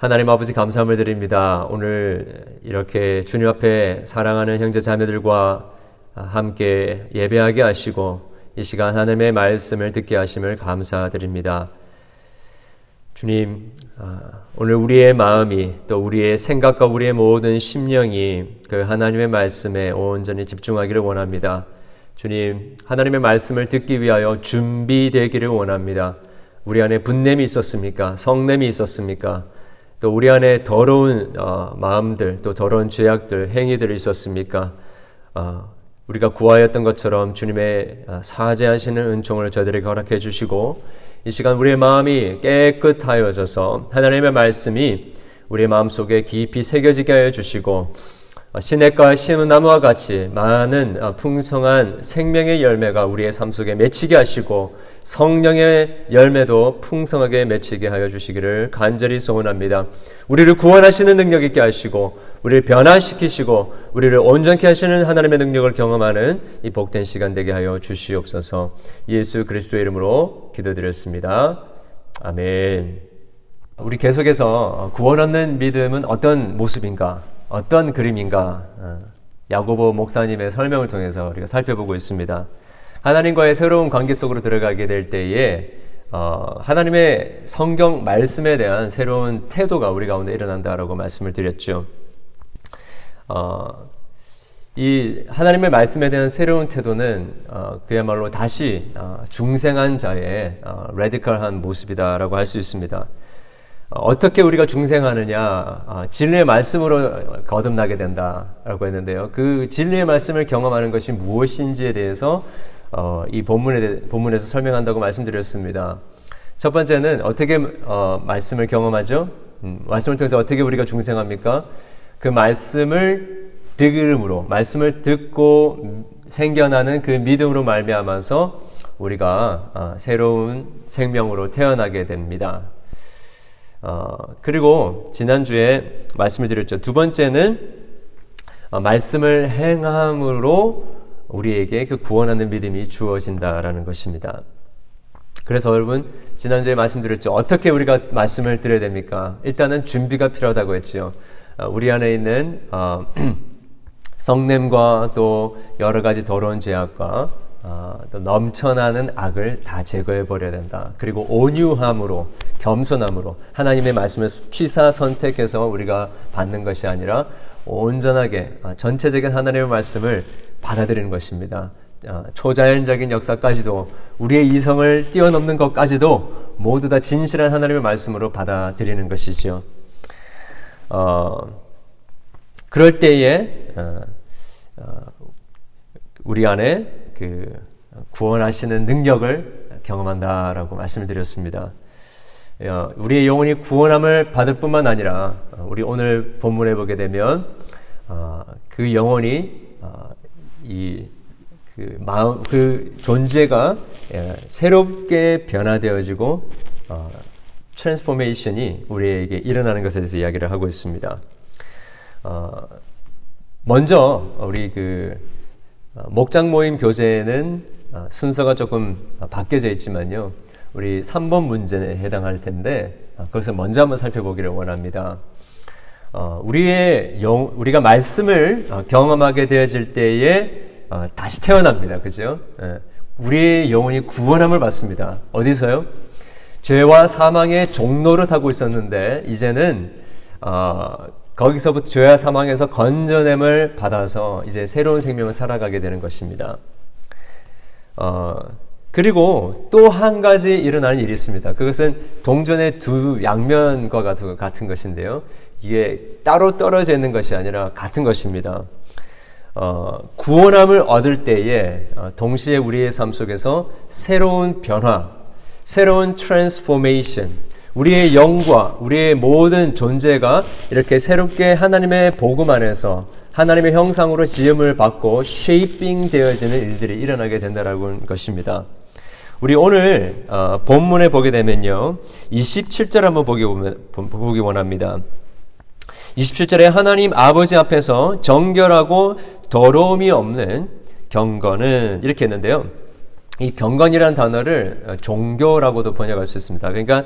하나님 아버지 감사함을 드립니다. 오늘 이렇게 주님 앞에 사랑하는 형제 자매들과 함께 예배하게 하시고 이 시간 하나님의 말씀을 듣게 하심을 감사드립니다. 주님, 아, 오늘 우리의 마음이 또 우리의 생각과 우리의 모든 심령이 그 하나님의 말씀에 온전히 집중하기를 원합니다. 주님, 하나님의 말씀을 듣기 위하여 준비되기를 원합니다. 우리 안에 분냄이 있었습니까? 성냄이 있었습니까? 또 우리 안에 더러운 어, 마음들, 또 더러운 죄악들, 행위들이 있었습니까? 어, 우리가 구하였던 것처럼 주님의 어, 사죄하시는 은총을 저들에게 허락해 주시고 이 시간 우리의 마음이 깨끗하여져서 하나님의 말씀이 우리의 마음 속에 깊이 새겨지게 하여 주시고 어, 시냇가에 심은 나무와 같이 많은 어, 풍성한 생명의 열매가 우리의 삶 속에 맺히게 하시고 성령의 열매도 풍성하게 맺히게 하여 주시기를 간절히 소원합니다. 우리를 구원하시는 능력 있게 하시고 우리를 변화시키시고 우리를 온전케 하시는 하나님의 능력을 경험하는 이 복된 시간 되게 하여 주시옵소서. 예수 그리스도의 이름으로 기도드렸습니다. 아멘. 우리 계속해서 구원 얻는 믿음은 어떤 모습인가? 어떤 그림인가? 어, 야고보 목사님의 설명을 통해서 우리가 살펴보고 있습니다. 하나님과의 새로운 관계 속으로 들어가게 될 때에 어, 하나님의 성경 말씀에 대한 새로운 태도가 우리 가운데 일어난다라고 말씀을 드렸죠. 어, 이 하나님의 말씀에 대한 새로운 태도는 어, 그야말로 다시 어, 중생한 자의 어, 레디컬한 모습이다라고 할 수 있습니다. 어, 어떻게 우리가 중생하느냐 어, 진리의 말씀으로 거듭나게 된다라고 했는데요. 그 진리의 말씀을 경험하는 것이 무엇인지에 대해서 어, 이 본문에 본문에서 설명한다고 말씀드렸습니다. 첫 번째는 어떻게 어, 말씀을 경험하죠? 음, 말씀을 통해서 어떻게 우리가 중생합니까? 그 말씀을 들음으로 말씀을 듣고 생겨나는 그 믿음으로 말미암아서 우리가 어, 새로운 생명으로 태어나게 됩니다. 어, 그리고 지난주에 말씀을 드렸죠. 두 번째는 어, 말씀을 행함으로 우리에게 그 구원하는 믿음이 주어진다라는 것입니다. 그래서 여러분 지난주에 말씀드렸죠. 어떻게 우리가 말씀을 드려야 됩니까? 일단은 준비가 필요하다고 했죠. 어, 우리 안에 있는 어, 성냄과 또 여러 가지 더러운 죄악과 어, 또 넘쳐나는 악을 다 제거해 버려야 된다. 그리고 온유함으로 겸손함으로 하나님의 말씀을 취사 선택해서 우리가 받는 것이 아니라 온전하게 전체적인 하나님의 말씀을 받아들이는 것입니다. 어, 초자연적인 역사까지도 우리의 이성을 뛰어넘는 것까지도 모두 다 진실한 하나님의 말씀으로 받아들이는 것이죠. 어, 그럴 때에 어, 어, 우리 안에 그 구원하시는 능력을 경험한다라고 말씀을 드렸습니다. 어, 우리의 영혼이 구원함을 받을 뿐만 아니라 우리 오늘 본문에 보게 되면 그 영혼이 이 그 마음 그 존재가 예, 새롭게 변화되어지고 어, transformation이 우리에게 일어나는 것에 대해서 이야기를 하고 있습니다. 어, 먼저 우리 그 어, 목장 모임 교재는 어, 순서가 조금 바뀌어져 있지만요. 우리 3번 문제에 해당할 텐데 어, 그것을 먼저 한번 살펴보기를 원합니다. 어, 우리의 영, 우리가 말씀을 어, 경험하게 되어질 때에 어, 다시 태어납니다. 그죠? 예. 우리의 영혼이 구원함을 받습니다. 어디서요? 죄와 사망의 종로를 타고 있었는데 이제는 어, 거기서부터 죄와 사망에서 건져냄을 받아서 이제 새로운 생명을 살아가게 되는 것입니다. 어, 그리고 또 한 가지 일어나는 일이 있습니다. 그것은 동전의 두 양면과 같은 것인데요. 이게 따로 떨어져 있는 것이 아니라 같은 것입니다. 어, 구원함을 얻을 때에 어, 동시에 우리의 삶 속에서 새로운 변화, 새로운 transformation, 우리의 영과 우리의 모든 존재가 이렇게 새롭게 하나님의 복음 안에서 하나님의 형상으로 지음을 받고 shaping 되어지는 일들이 일어나게 된다라는 것입니다. 우리 오늘 어, 본문에 보게 되면요. 27절 한번 보기, 보기 원합니다. 27절에 하나님 아버지 앞에서 정결하고 더러움이 없는 경건은 이렇게 했는데요. 이 경건이라는 단어를 어, 종교라고도 번역할 수 있습니다. 그러니까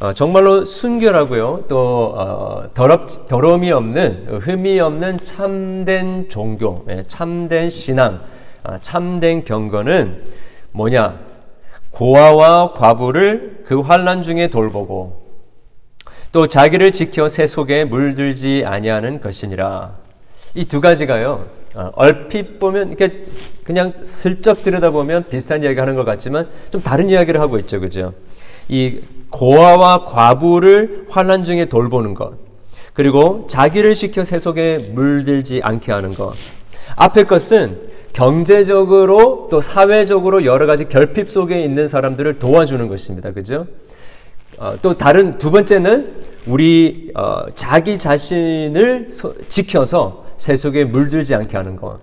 어, 정말로 순결하고요, 또 어, 더럽 더러움이 없는 흠이 없는 참된 종교, 예, 참된 신앙, 아, 참된 경건은 뭐냐? 고아와 과부를 그 환란 중에 돌보고 또 자기를 지켜 새 속에 물들지 아니하는 것이니라. 이 두 가지가요. 어, 얼핏 보면 이렇게 그냥 슬쩍 들여다보면 비슷한 이야기 하는 것 같지만 좀 다른 이야기를 하고 있죠. 그죠? 이 고아와 과부를 환란 중에 돌보는 것. 그리고 자기를 지켜 새 속에 물들지 않게 하는 것. 앞의 것은 경제적으로 또 사회적으로 여러 가지 결핍 속에 있는 사람들을 도와주는 것입니다. 그죠? 어, 또 다른 두 번째는 우리 어, 자기 자신을 소, 지켜서 세속에 물들지 않게 하는 것.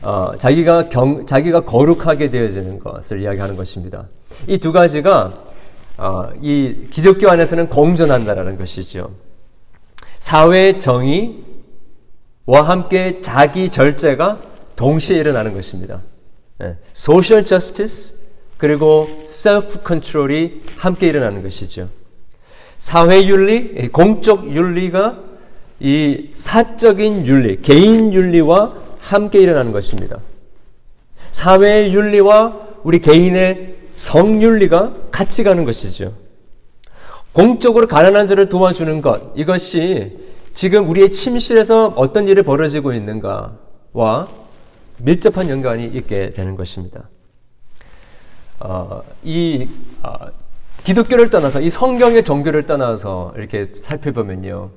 어, 자기가 경, 자기가 거룩하게 되어지는 것을 이야기하는 것입니다. 이 두 가지가 어, 이 기독교 안에서는 공존한다라는 것이죠. 사회 정의와 함께 자기 절제가 동시에 일어나는 것입니다. 네. social justice 그리고 self control이 함께 일어나는 것이죠. 사회 윤리, 공적 윤리가 이 사적인 윤리, 개인 윤리와 함께 일어나는 것입니다. 사회의 윤리와 우리 개인의 성윤리가 같이 가는 것이죠. 공적으로 가난한 자를 도와주는 것, 이것이 지금 우리의 침실에서 어떤 일이 벌어지고 있는가와 밀접한 연관이 있게 되는 것입니다. 어, 이 어, 기독교를 떠나서 이 성경의 종교를 떠나서 이렇게 살펴보면요.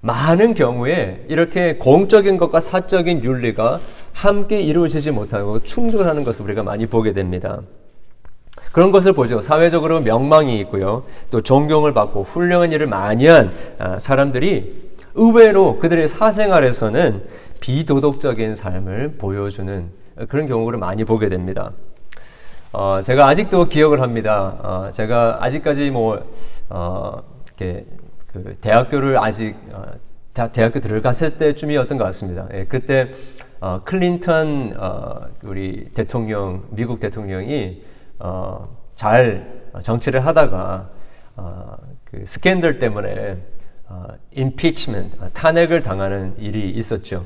많은 경우에 이렇게 공적인 것과 사적인 윤리가 함께 이루어지지 못하고 충돌하는 것을 우리가 많이 보게 됩니다. 그런 것을 보죠. 사회적으로 명망이 있고요. 또 존경을 받고 훌륭한 일을 많이 한 아, 사람들이 의외로 그들의 사생활에서는 비도덕적인 삶을 보여주는 그런 경우를 많이 보게 됩니다. 어, 제가 아직도 기억을 합니다. 어, 제가 아직까지 뭐, 어, 이렇게 그 대학교를 아직 어, 대학교 들어갔을 때쯤이었던 것 같습니다. 예, 그때 어, 클린턴 어, 우리 대통령 미국 대통령이 어, 잘 정치를 하다가 어, 그 스캔들 때문에 어, impeachment 탄핵을 당하는 일이 있었죠.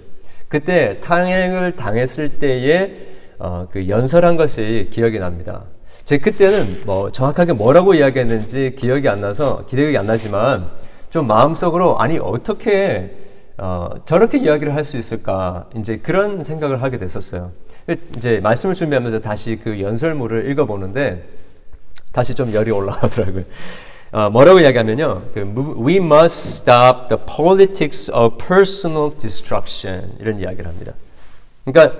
그때 탄핵을 당했을 때에 어, 그 연설한 것이 기억이 납니다. 제 그때는 뭐 정확하게 뭐라고 이야기했는지 기억이 안 나서 기억이 안 나지만 좀 마음속으로 아니 어떻게 어, 저렇게 이야기를 할 수 있을까 이제 그런 생각을 하게 됐었어요. 이제 말씀을 준비하면서 다시 그 연설문을 읽어보는데 다시 좀 열이 올라가더라고요. 어, 뭐라고 이야기하면요. 그, We must stop the politics of personal destruction 이런 이야기를 합니다. 그러니까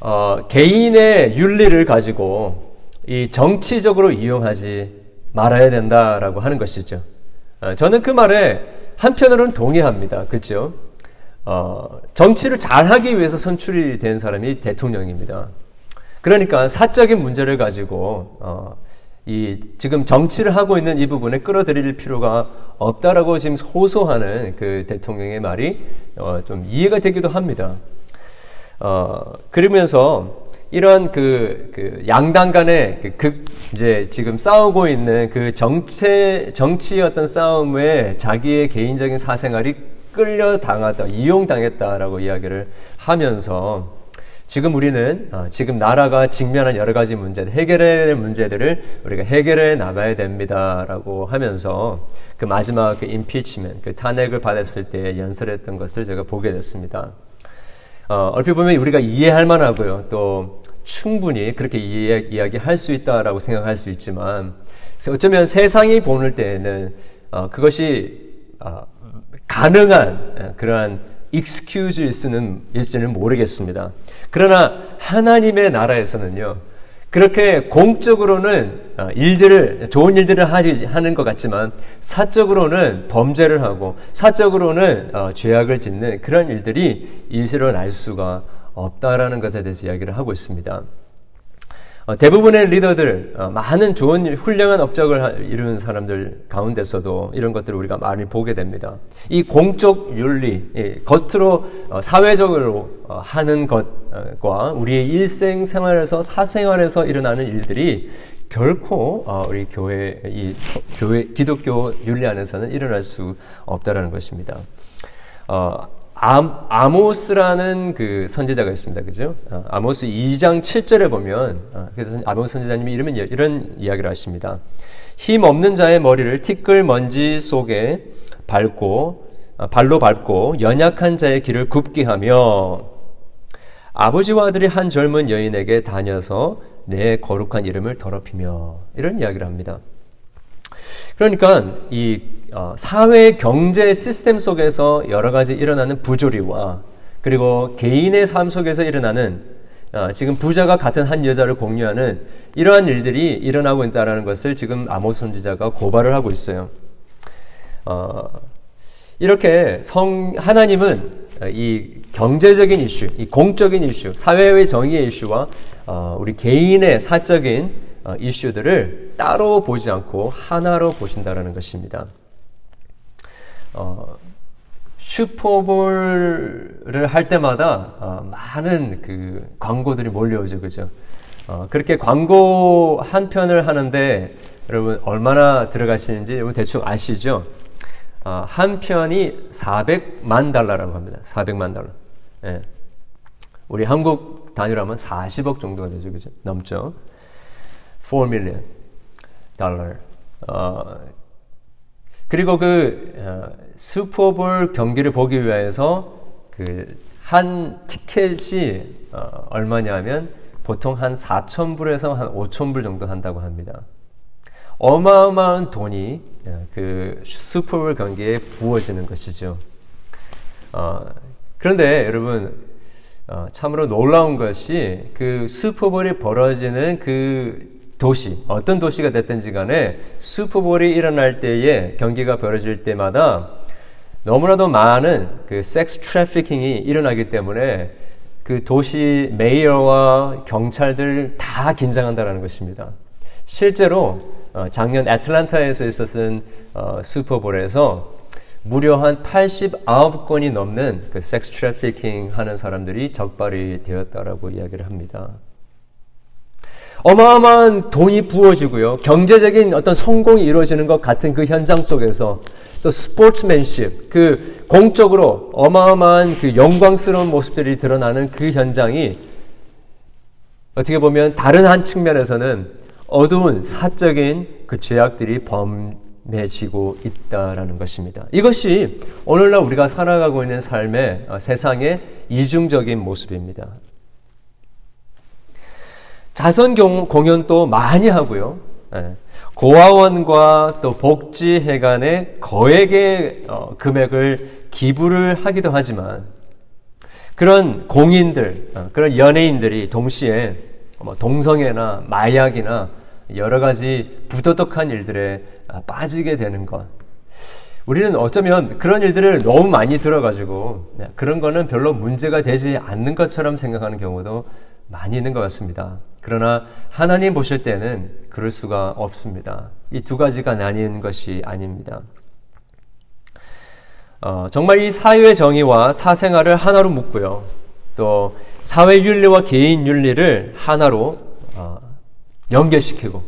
어, 개인의 윤리를 가지고 이 정치적으로 이용하지 말아야 된다라고 하는 것이죠. 어, 저는 그 말에 한편으로는 동의합니다. 그렇죠? 어, 정치를 잘하기 위해서 선출이 된 사람이 대통령입니다. 그러니까 사적인 문제를 가지고 어, 이 지금 정치를 하고 있는 이 부분에 끌어들일 필요가 없다라고 지금 호소하는 그 대통령의 말이 어, 좀 이해가 되기도 합니다. 어, 그러면서 이런 그, 그 양당 간의 그 극, 이제 지금 싸우고 있는 그 정체, 정치의 어떤 싸움에 자기의 개인적인 사생활이 끌려당하다, 이용당했다라고 이야기를 하면서 지금 우리는 어, 지금 나라가 직면한 여러 가지 문제, 해결해야 될 문제들을 우리가 해결해 나가야 됩니다라고 하면서 그 마지막 그 임피치먼, 그 탄핵을 받았을 때 연설했던 것을 제가 보게 됐습니다. 어, 얼핏 보면 우리가 이해할 만하고요. 또 충분히 그렇게 이해, 이야기 할 수 있다라고 생각할 수 있지만 어쩌면 세상이 보는 때에는 어, 그것이 어, 가능한 예, 그러한 익스큐즈일 수는 일지는 모르겠습니다. 그러나 하나님의 나라에서는요. 그렇게 공적으로는 어, 일들을 좋은 일들을 하지 하는 것 같지만 사적으로는 범죄를 하고 사적으로는 어, 죄악을 짓는 그런 일들이 일시로 날 수가 없다라는 것에 대해서 이야기를 하고 있습니다. 어, 대부분의 리더들, 어, 많은 좋은 훌륭한 업적을 이루는 사람들 가운데서도 이런 것들을 우리가 많이 보게 됩니다. 이 공적 윤리, 겉으로 어, 사회적으로 하는 것과 우리의 일생 생활에서 사생활에서 일어나는 일들이 결코 우리 교회 이 교회 기독교 윤리 안에서는 일어날 수 없다라는 것입니다. 아, 모스라는그 선지자가 있습니다. 그죠? 어, 아모스 2장 7절에 보면, 어, 그래서 아모스 선지자님이 이런, 이런 이야기를 하십니다. 힘 없는 자의 머리를 티끌 먼지 속에 밟고, 어, 발로 밟고, 연약한 자의 길을 굽게 하며, 아버지와 아들이 한 젊은 여인에게 다녀서 내 거룩한 이름을 더럽히며, 이런 이야기를 합니다. 그러니까 이 어, 사회 경제 시스템 속에서 여러 가지 일어나는 부조리와 그리고 개인의 삶 속에서 일어나는 어, 지금 부자가 같은 한 여자를 공유하는 이러한 일들이 일어나고 있다는 것을 지금 아모스 선지자가 고발을 하고 있어요. 어, 이렇게 성 하나님은 이 경제적인 이슈, 이 공적인 이슈, 사회의 정의의 이슈와 어, 우리 개인의 사적인 어, 이슈들을 따로 보지 않고 하나로 보신다라는 것입니다. 어, 슈퍼볼을 할 때마다 어, 많은 그 광고들이 몰려오죠, 그죠? 어, 그렇게 광고 한 편을 하는데 여러분 얼마나 들어가시는지 여러분 대충 아시죠? 어, 한 편이 400만 달러라고 합니다. 400만 달러. 예. 우리 한국 단위로 면 40억 정도가 되죠, 그죠? 넘죠. 4 million 달러. 어, 그리고 그 어, 슈퍼볼 경기를 보기 위해서 그 한 티켓이 어, 얼마냐면 보통 한 4천 불에서 한 5천 불 정도 한다고 합니다. 어마어마한 돈이 어, 그 슈퍼볼 경기에 부어지는 것이죠. 어, 그런데 여러분 어, 참으로 놀라운 것이 그 슈퍼볼이 벌어지는 그 도시, 어떤 도시가 됐든지 간에 슈퍼볼이 일어날 때에 경기가 벌어질 때마다 너무나도 많은 그 섹스 트래피킹이 일어나기 때문에 그 도시 메이어와 경찰들 다 긴장한다는 것입니다. 실제로 어, 작년 애틀란타에서 있었던 어, 슈퍼볼에서 무려 한 89건이 넘는 그 sex trafficking 하는 사람들이 적발이 되었다라고 이야기를 합니다. 어마어마한 돈이 부어지고요. 경제적인 어떤 성공이 이루어지는 것 같은 그 현장 속에서 또 스포츠맨십, 그 공적으로 어마어마한 그 영광스러운 모습들이 드러나는 그 현장이 어떻게 보면 다른 한 측면에서는 어두운 사적인 그 죄악들이 범해지고 있다라는 것입니다. 이것이 오늘날 우리가 살아가고 있는 삶의 어, 세상의 이중적인 모습입니다. 자선 공연도 많이 하고요. 예. 고아원과 또 복지회관에 거액의 어, 금액을 기부를 하기도 하지만 그런 공인들, 어, 그런 연예인들이 동시에 뭐 동성애나 마약이나 여러 가지 부도덕한 일들에 아, 빠지게 되는 것. 우리는 어쩌면 그런 일들을 너무 많이 들어가지고 네, 그런 거는 별로 문제가 되지 않는 것처럼 생각하는 경우도 많이 있는 것 같습니다. 그러나 하나님 보실 때는 그럴 수가 없습니다. 이 두 가지가 나뉜 것이 아닙니다. 어, 정말 이 사회 정의와 사생활을 하나로 묶고요. 또 사회 윤리와 개인 윤리를 하나로 어, 연결시키고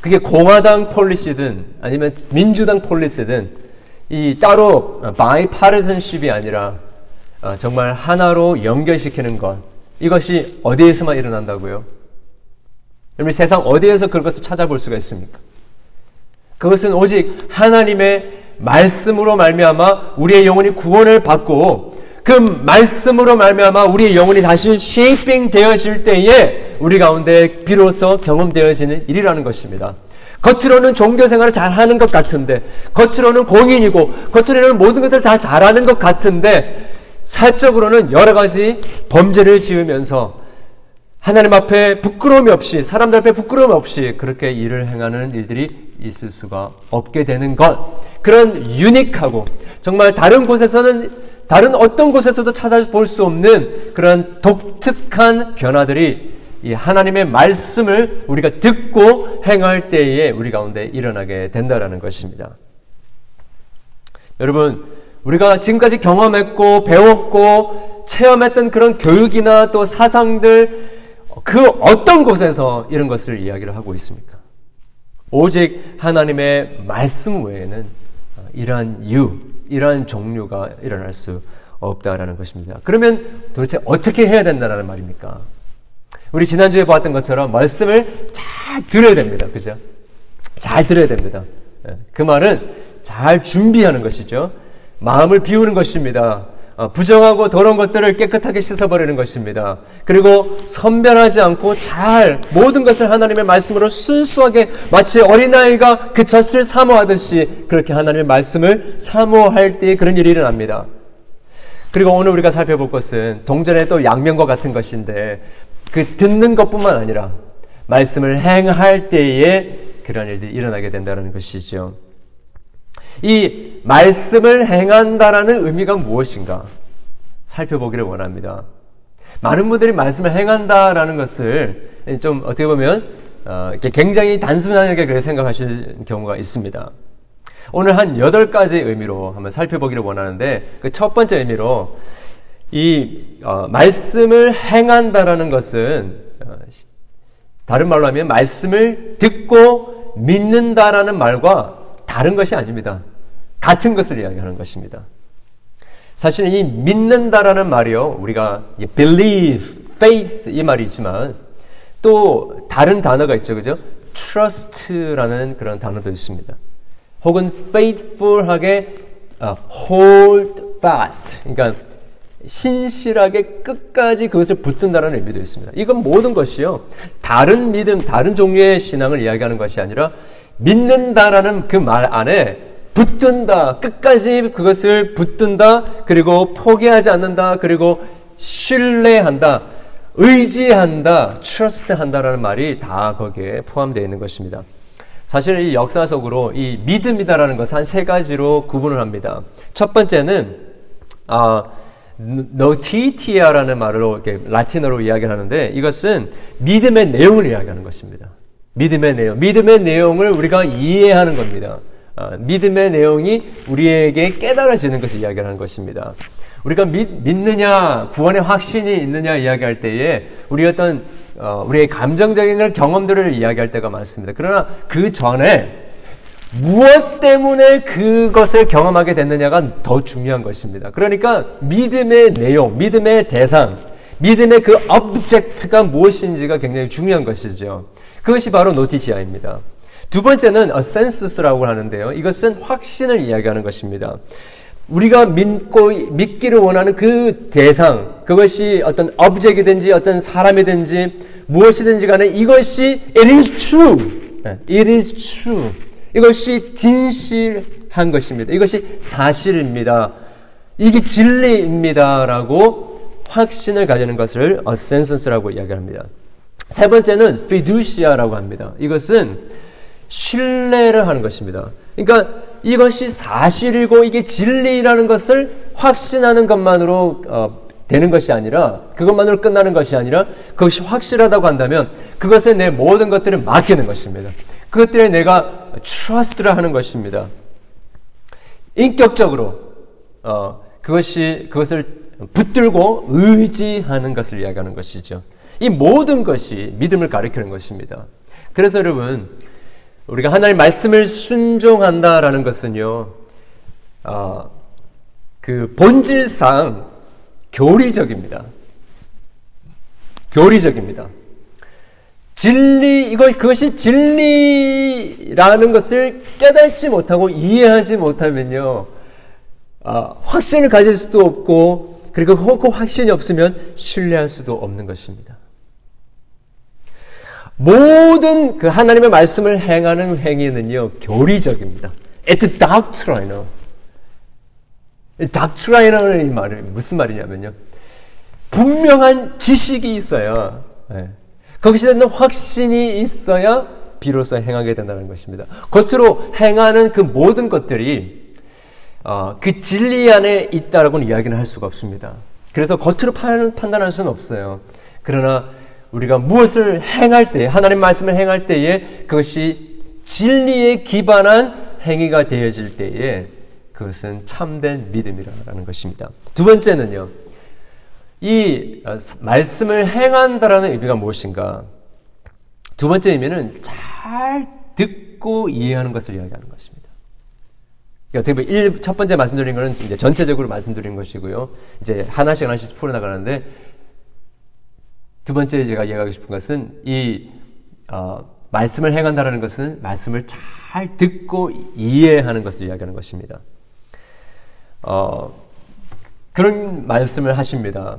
그게 공화당 policy든 아니면 민주당 policy든 이 따로 bipartisanship이 아니라 어, 정말 하나로 연결시키는 것 이것이 어디에서만 일어난다고요? 여러분 세상 어디에서 그것을 찾아볼 수가 있습니까? 그것은 오직 하나님의 말씀으로 말미암아 우리의 영혼이 구원을 받고 그 말씀으로 말미암아 우리의 영혼이 다시 쉐이핑 되어질 때에 우리 가운데 비로소 경험되어지는 일이라는 것입니다. 겉으로는 종교 생활을 잘하는 것 같은데, 겉으로는 공인이고, 겉으로는 모든 것들 다 잘하는 것 같은데, 사적으로는 여러 가지 범죄를 지으면서 하나님 앞에 부끄러움이 없이 사람들 앞에 부끄러움 없이 그렇게 일을 행하는 일들이 있을 수가 없게 되는 것 그런 유닉하고 정말 다른 곳에서는 다른 어떤 곳에서도 찾아볼 수 없는 그런 독특한 변화들이 이 하나님의 말씀을 우리가 듣고 행할 때에 우리 가운데 일어나게 된다라는 것입니다. 여러분, 우리가 지금까지 경험했고 배웠고 체험했던 그런 교육이나 또 사상들 그 어떤 곳에서 이런 것을 이야기를 하고 있습니까? 오직 하나님의 말씀 외에는 이러한 유, 이러한 종류가 일어날 수 없다라는 것입니다. 그러면 도대체 어떻게 해야 된다는 말입니까? 우리 지난주에 보았던 것처럼 말씀을 잘 들어야 됩니다. 그죠? 잘 들어야 됩니다. 예, 그 말은 잘 준비하는 것이죠. 마음을 비우는 것입니다. 어, 부정하고 더러운 것들을 깨끗하게 씻어버리는 것입니다. 그리고 선별하지 않고 잘 모든 것을 하나님의 말씀으로 순수하게 마치 어린아이가 그 젖을 사모하듯이 그렇게 하나님의 말씀을 사모할 때 그런 일이 일어납니다. 그리고 오늘 우리가 살펴볼 것은 동전의 또 양면과 같은 것인데 그 듣는 것뿐만 아니라 말씀을 행할 때에 그런 일들이 일어나게 된다는 것이죠. 이 말씀을 행한다라는 의미가 무엇인가 살펴보기를 원합니다. 많은 분들이 말씀을 행한다라는 것을 좀 어떻게 보면 어, 굉장히 단순하게 생각하실 경우가 있습니다. 오늘 한 여덟 가지 의미로 한번 살펴보기를 원하는데 그 첫 번째 의미로 이 어, 말씀을 행한다라는 것은 어, 다른 말로 하면 말씀을 듣고 믿는다라는 말과 다른 것이 아닙니다. 같은 것을 이야기하는 것입니다. 사실 이 믿는다라는 말이요. 우리가 believe, faith 이 말이 있지만 또 다른 단어가 있죠. 그죠? trust라는 그런 단어도 있습니다. 혹은 faithful하게 uh, hold fast. 그러니까 신실하게 끝까지 그것을 붙든다는 의미도 있습니다. 이건 모든 것이요. 다른 믿음, 다른 종류의 신앙을 이야기하는 것이 아니라 믿는다라는 그 말 안에 붙든다. 끝까지 그것을 붙든다. 그리고 포기하지 않는다. 그리고 신뢰한다. 의지한다. trust 한다라는 말이 다 거기에 포함되어 있는 것입니다. 사실 이 역사적으로 이 믿음이다라는 것은 한세 가지로 구분을 합니다. 첫 번째는 아 노티티아라는 말로 이렇게 라틴어로 이야기를 하는데 이것은 믿음의 내용을 이야기하는 것입니다. 믿음의 내용, 믿음의 내용을 우리가 이해하는 겁니다. 아, 믿음의 내용이 우리에게 깨달아지는 것을 이야기하는 것입니다. 우리가 믿, 믿느냐, 구원의 확신이 있느냐 이야기할 때에 우리 어떤 어, 우리의 감정적인 경험들을 이야기할 때가 많습니다. 그러나 그 전에 무엇 때문에 그것을 경험하게 됐느냐가 더 중요한 것입니다. 그러니까 믿음의 내용, 믿음의 대상, 믿음의 그 object가 무엇인지가 굉장히 중요한 것이죠. 그것이 바로 노티지아입니다. 두 번째는 a census라고 하는데요. 이것은 확신을 이야기하는 것입니다. 우리가 믿고 믿기를 원하는 그 대상, 그것이 어떤 object이든지 어떤 사람이든지 무엇이든지 간에 이것이 it is true. 네, it is true. 이것이 진실한 것입니다. 이것이 사실입니다. 이게 진리입니다라고 확신을 가지는 것을 assensus라고 이야기합니다. 세 번째는 fiducia라고 합니다. 이것은 신뢰를 하는 것입니다. 그러니까 이것이 사실이고 이게 진리라는 것을 확신하는 것만으로 어, 되는 것이 아니라 그것만으로 끝나는 것이 아니라 그것이 확실하다고 한다면 그것에 내 모든 것들을 맡기는 것입니다. 그것들에 내가 trust를 하는 것입니다. 인격적으로 어, 그것이 그것을 붙들고 의지하는 것을 이야기하는 것이죠. 이 모든 것이 믿음을 가리키는 것입니다. 그래서 여러분 우리가 하나님 말씀을 순종한다라는 것은요, 어, 그 본질상 교리적입니다. 교리적입니다. 진리, 이걸, 그것이 진리라는 것을 깨닫지 못하고 이해하지 못하면요, 어, 확신을 가질 수도 없고, 그리고 그 확신이 없으면 신뢰할 수도 없는 것입니다. 모든 그 하나님의 말씀을 행하는 행위는요, 교리적입니다. It's doctrinal. doctrinal이 말이 무슨 말이냐면요. 분명한 지식이 있어야, 네. 거기에 대한 확신이 있어야 비로소 행하게 된다는 것입니다. 겉으로 행하는 그 모든 것들이 어, 그 진리 안에 있다라고는 이야기는 할 수가 없습니다. 그래서 겉으로 판 단할 수는 없어요. 그러나 우리가 무엇을 행할 때, 하나님 말씀을 행할 때에 그것이 진리에 기반한 행위가 되어질 때에 그것은 참된 믿음이라는 것입니다. 두 번째는요, 이 말씀을 행한다라는 의미가 무엇인가? 두 번째 의미는 잘 듣고 이해하는 것을 이야기하는 것입니다. 어떻게 보면 일, 첫 번째 말씀드린 것은 이제 전체적으로 말씀드린 것이고요. 이제 하나씩 하나씩 풀어나가는데 두 번째 제가 이야기하고 싶은 것은 이 어, 말씀을 행한다라는 것은 말씀을 잘 듣고 이해하는 것을 이야기하는 것입니다. 어, 그런 말씀을 하십니다.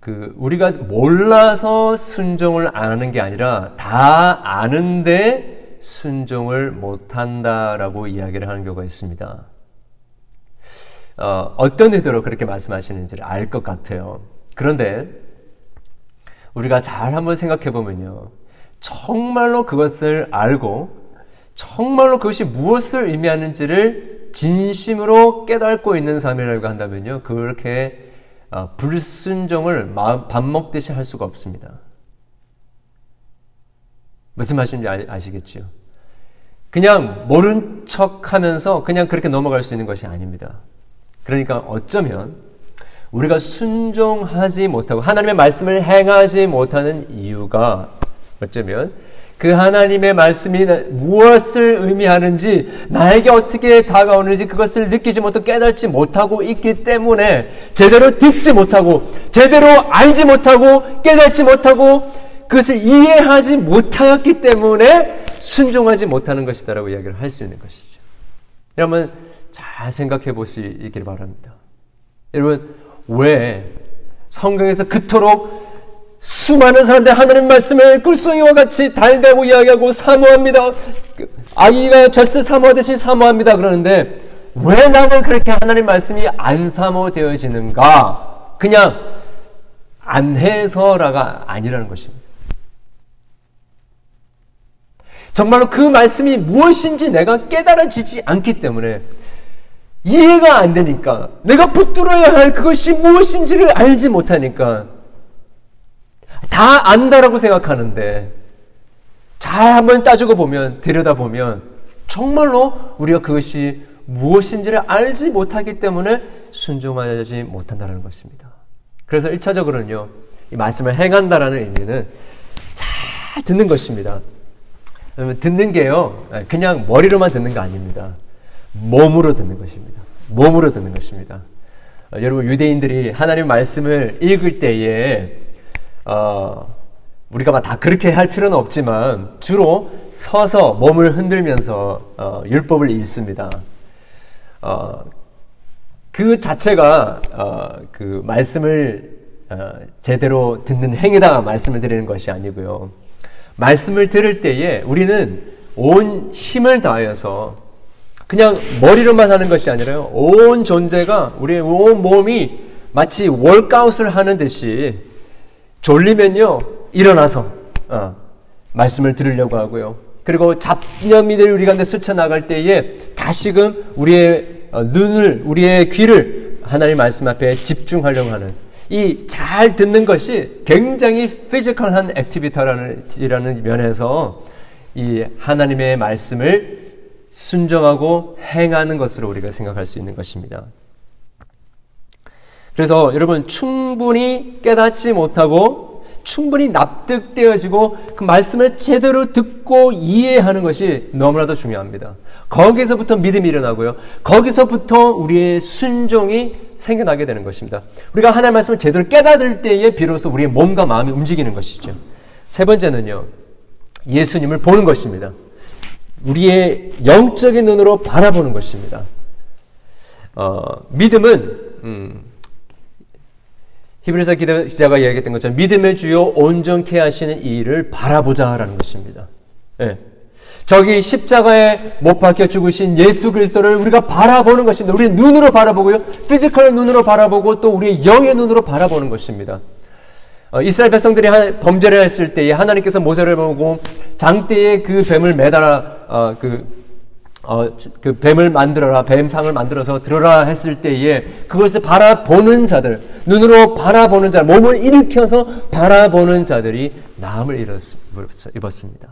그 우리가 몰라서 순종을 안 하는 게 아니라 다 아는데 순종을 못 한다라고 이야기를 하는 경우가 있습니다. 어, 어떤 의도로 그렇게 말씀하시는지를 알 것 같아요. 그런데 우리가 잘 한번 생각해 보면요. 정말로 그것을 알고 정말로 그것이 무엇을 의미하는지를 진심으로 깨닫고 있는 삶이라고 한다면요. 그렇게 어, 불순종을 밥 먹듯이 할 수가 없습니다. 무슨 말인지 아 시겠지요? 그냥 모른 척 하면서 그냥 그렇게 넘어갈 수 있는 것이 아닙니다. 그러니까 어쩌면 우리가 순종하지 못하고 하나님의 말씀을 행하지 못하는 이유가 어쩌면 그 하나님의 말씀이 무엇을 의미하는지 나에게 어떻게 다가오는지 그것을 느끼지 못하고 깨닫지 못하고 있기 때문에 제대로 듣지 못하고 제대로 알지 못하고 깨닫지 못하고 그것을 이해하지 못하였기 때문에 순종하지 못하는 것이다라고 이야기를 할 수 있는 것이죠. 여러분 잘 생각해 보시길 바랍니다. 여러분 왜 성경에서 그토록 수많은 사람들 하나님 말씀을 꿀송이와 같이 달다고 이야기하고 사모합니다. 아이가 젖을 사모하듯이 사모합니다. 그러는데 왜 나는 그렇게 하나님 말씀이 안 사모되어지는가? 그냥 안 해서라가 아니라는 것입니다. 정말로 그 말씀이 무엇인지 내가 깨달아지지 않기 때문에 이해가 안 되니까 내가 붙들어야 할 그것이 무엇인지를 알지 못하니까 다 안다라고 생각하는데 잘 한번 따지고 보면 들여다보면 정말로 우리가 그것이 무엇인지를 알지 못하기 때문에 순종하지 못한다는 것입니다. 그래서 1차적으로는요. 이 말씀을 행한다라는 의미는 잘 듣는 것입니다. 듣는 게요. 그냥 머리로만 듣는 거 아닙니다. 몸으로 듣는 것입니다. 몸으로 듣는 것입니다. 어, 여러분 유대인들이 하나님 말씀을 읽을 때에 어, 우리가 막 다 그렇게 할 필요는 없지만 주로 서서 몸을 흔들면서 어, 율법을 읽습니다. 어, 그 자체가 어, 그 말씀을 어, 제대로 듣는 행위다 말씀을 드리는 것이 아니고요. 말씀을 들을 때에 우리는 온 힘을 다하여서 그냥 머리로만 하는 것이 아니라요. 온 존재가 우리의 온 몸이 마치 월가웃을 하는 듯이 졸리면요 일어나서 어, 말씀을 들으려고 하고요. 그리고 잡념이들 우리 가운데 스쳐 나갈 때에 다시금 우리의 어, 눈을 우리의 귀를 하나님 말씀 앞에 집중하려고 하는 이 잘 듣는 것이 굉장히 physical한 activity라는 면에서 이 하나님의 말씀을 순종하고 행하는 것으로 우리가 생각할 수 있는 것입니다. 그래서 여러분 충분히 깨닫지 못하고 충분히 납득되어지고 그 말씀을 제대로 듣고 이해하는 것이 너무나도 중요합니다. 거기서부터 믿음이 일어나고요. 거기서부터 우리의 순종이 생겨나게 되는 것입니다. 우리가 하나님의 말씀을 제대로 깨닫을 때에 비로소 우리의 몸과 마음이 움직이는 것이죠. 세 번째는요. 예수님을 보는 것입니다. 우리의 영적인 눈으로 바라보는 것입니다. 어, 믿음은 음, 히브리서 기자가 이야기했던 것처럼 믿음의 주요 온전케 하시는 이를 바라보자라는 것입니다. 네. 저기 십자가에 못 박혀 죽으신 예수 그리스도를 우리가 바라보는 것입니다. 우리 눈으로 바라보고요. physical 눈으로 바라보고 또 우리의 영의 눈으로 바라보는 것입니다. 어, 이스라엘 백성들이 범죄를 했을 때에 하나님께서 모세를 보고 장대에 그 뱀을 매달아 어, 그 어, 그 뱀을 만들어라, 뱀상을 만들어서 들어라 했을 때에 그것을 바라보는 자들, 눈으로 바라보는 자, 몸을 일으켜서 바라보는 자들이 나음을 입었습니다.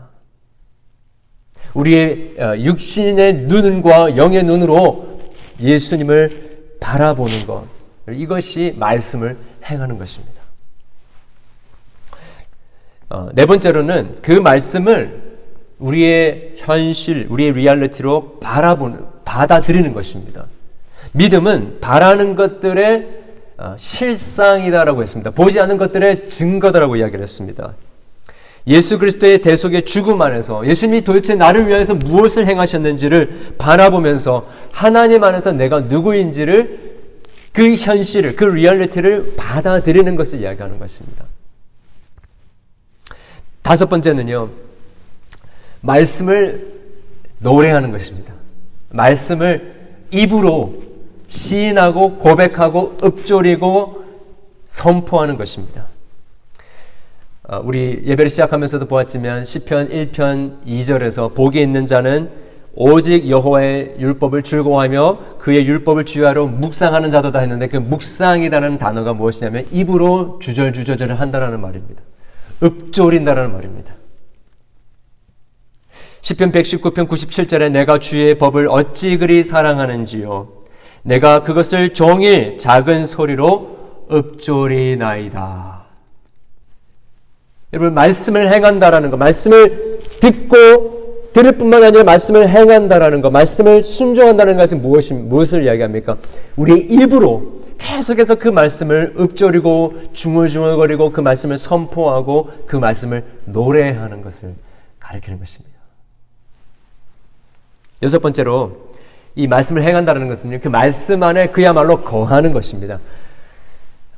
우리의 어, 육신의 눈과 영의 눈으로 예수님을 바라보는 것, 이것이 말씀을 행하는 것입니다. 어, 네 번째로는 그 말씀을 우리의 현실, 우리의 리얼리티로 바라보는, 받아들이는 것입니다. 믿음은 바라는 것들의 어, 실상이다라고 했습니다. 보지 않는 것들의 증거다라고 이야기를 했습니다. 예수 그리스도의 대속의 죽음 안에서 예수님이 도대체 나를 위해서 무엇을 행하셨는지를 바라보면서 하나님 안에서 내가 누구인지를 그 현실을, 그 리얼리티를 받아들이는 것을 이야기하는 것입니다. 다섯 번째는요, 말씀을 노래하는 것입니다. 말씀을 입으로 시인하고 고백하고 읊조리고 선포하는 것입니다. 어, 우리 예배를 시작하면서도 보았지만 시편 1편 2절에서 복이 있는 자는 오직 여호와의 율법을 즐거워하며 그의 율법을 주야로 묵상하는 자도다 했는데 그 묵상이라는 단어가 무엇이냐면 입으로 주절주절을 한다라는 말입니다. 읊조린다라는 말입니다. 시편 119편 97절에 내가 주의 법을 어찌 그리 사랑하는지요 내가 그것을 종일 작은 소리로 읊조리나이다. 여러분 말씀을 행한다라는 거, 말씀을 듣고 들을 뿐만 아니라 말씀을 행한다라는 거, 말씀을 순종한다는 것은 무엇이 무엇을 이야기합니까? 우리의 입으로 계속해서 그 말씀을 읊조리고 중얼중얼거리고 그 말씀을 선포하고 그 말씀을 노래하는 것을 가리키는 것입니다. 여섯 번째로 이 말씀을 행한다는 것은 그 말씀 안에 그야말로 거하는 것입니다.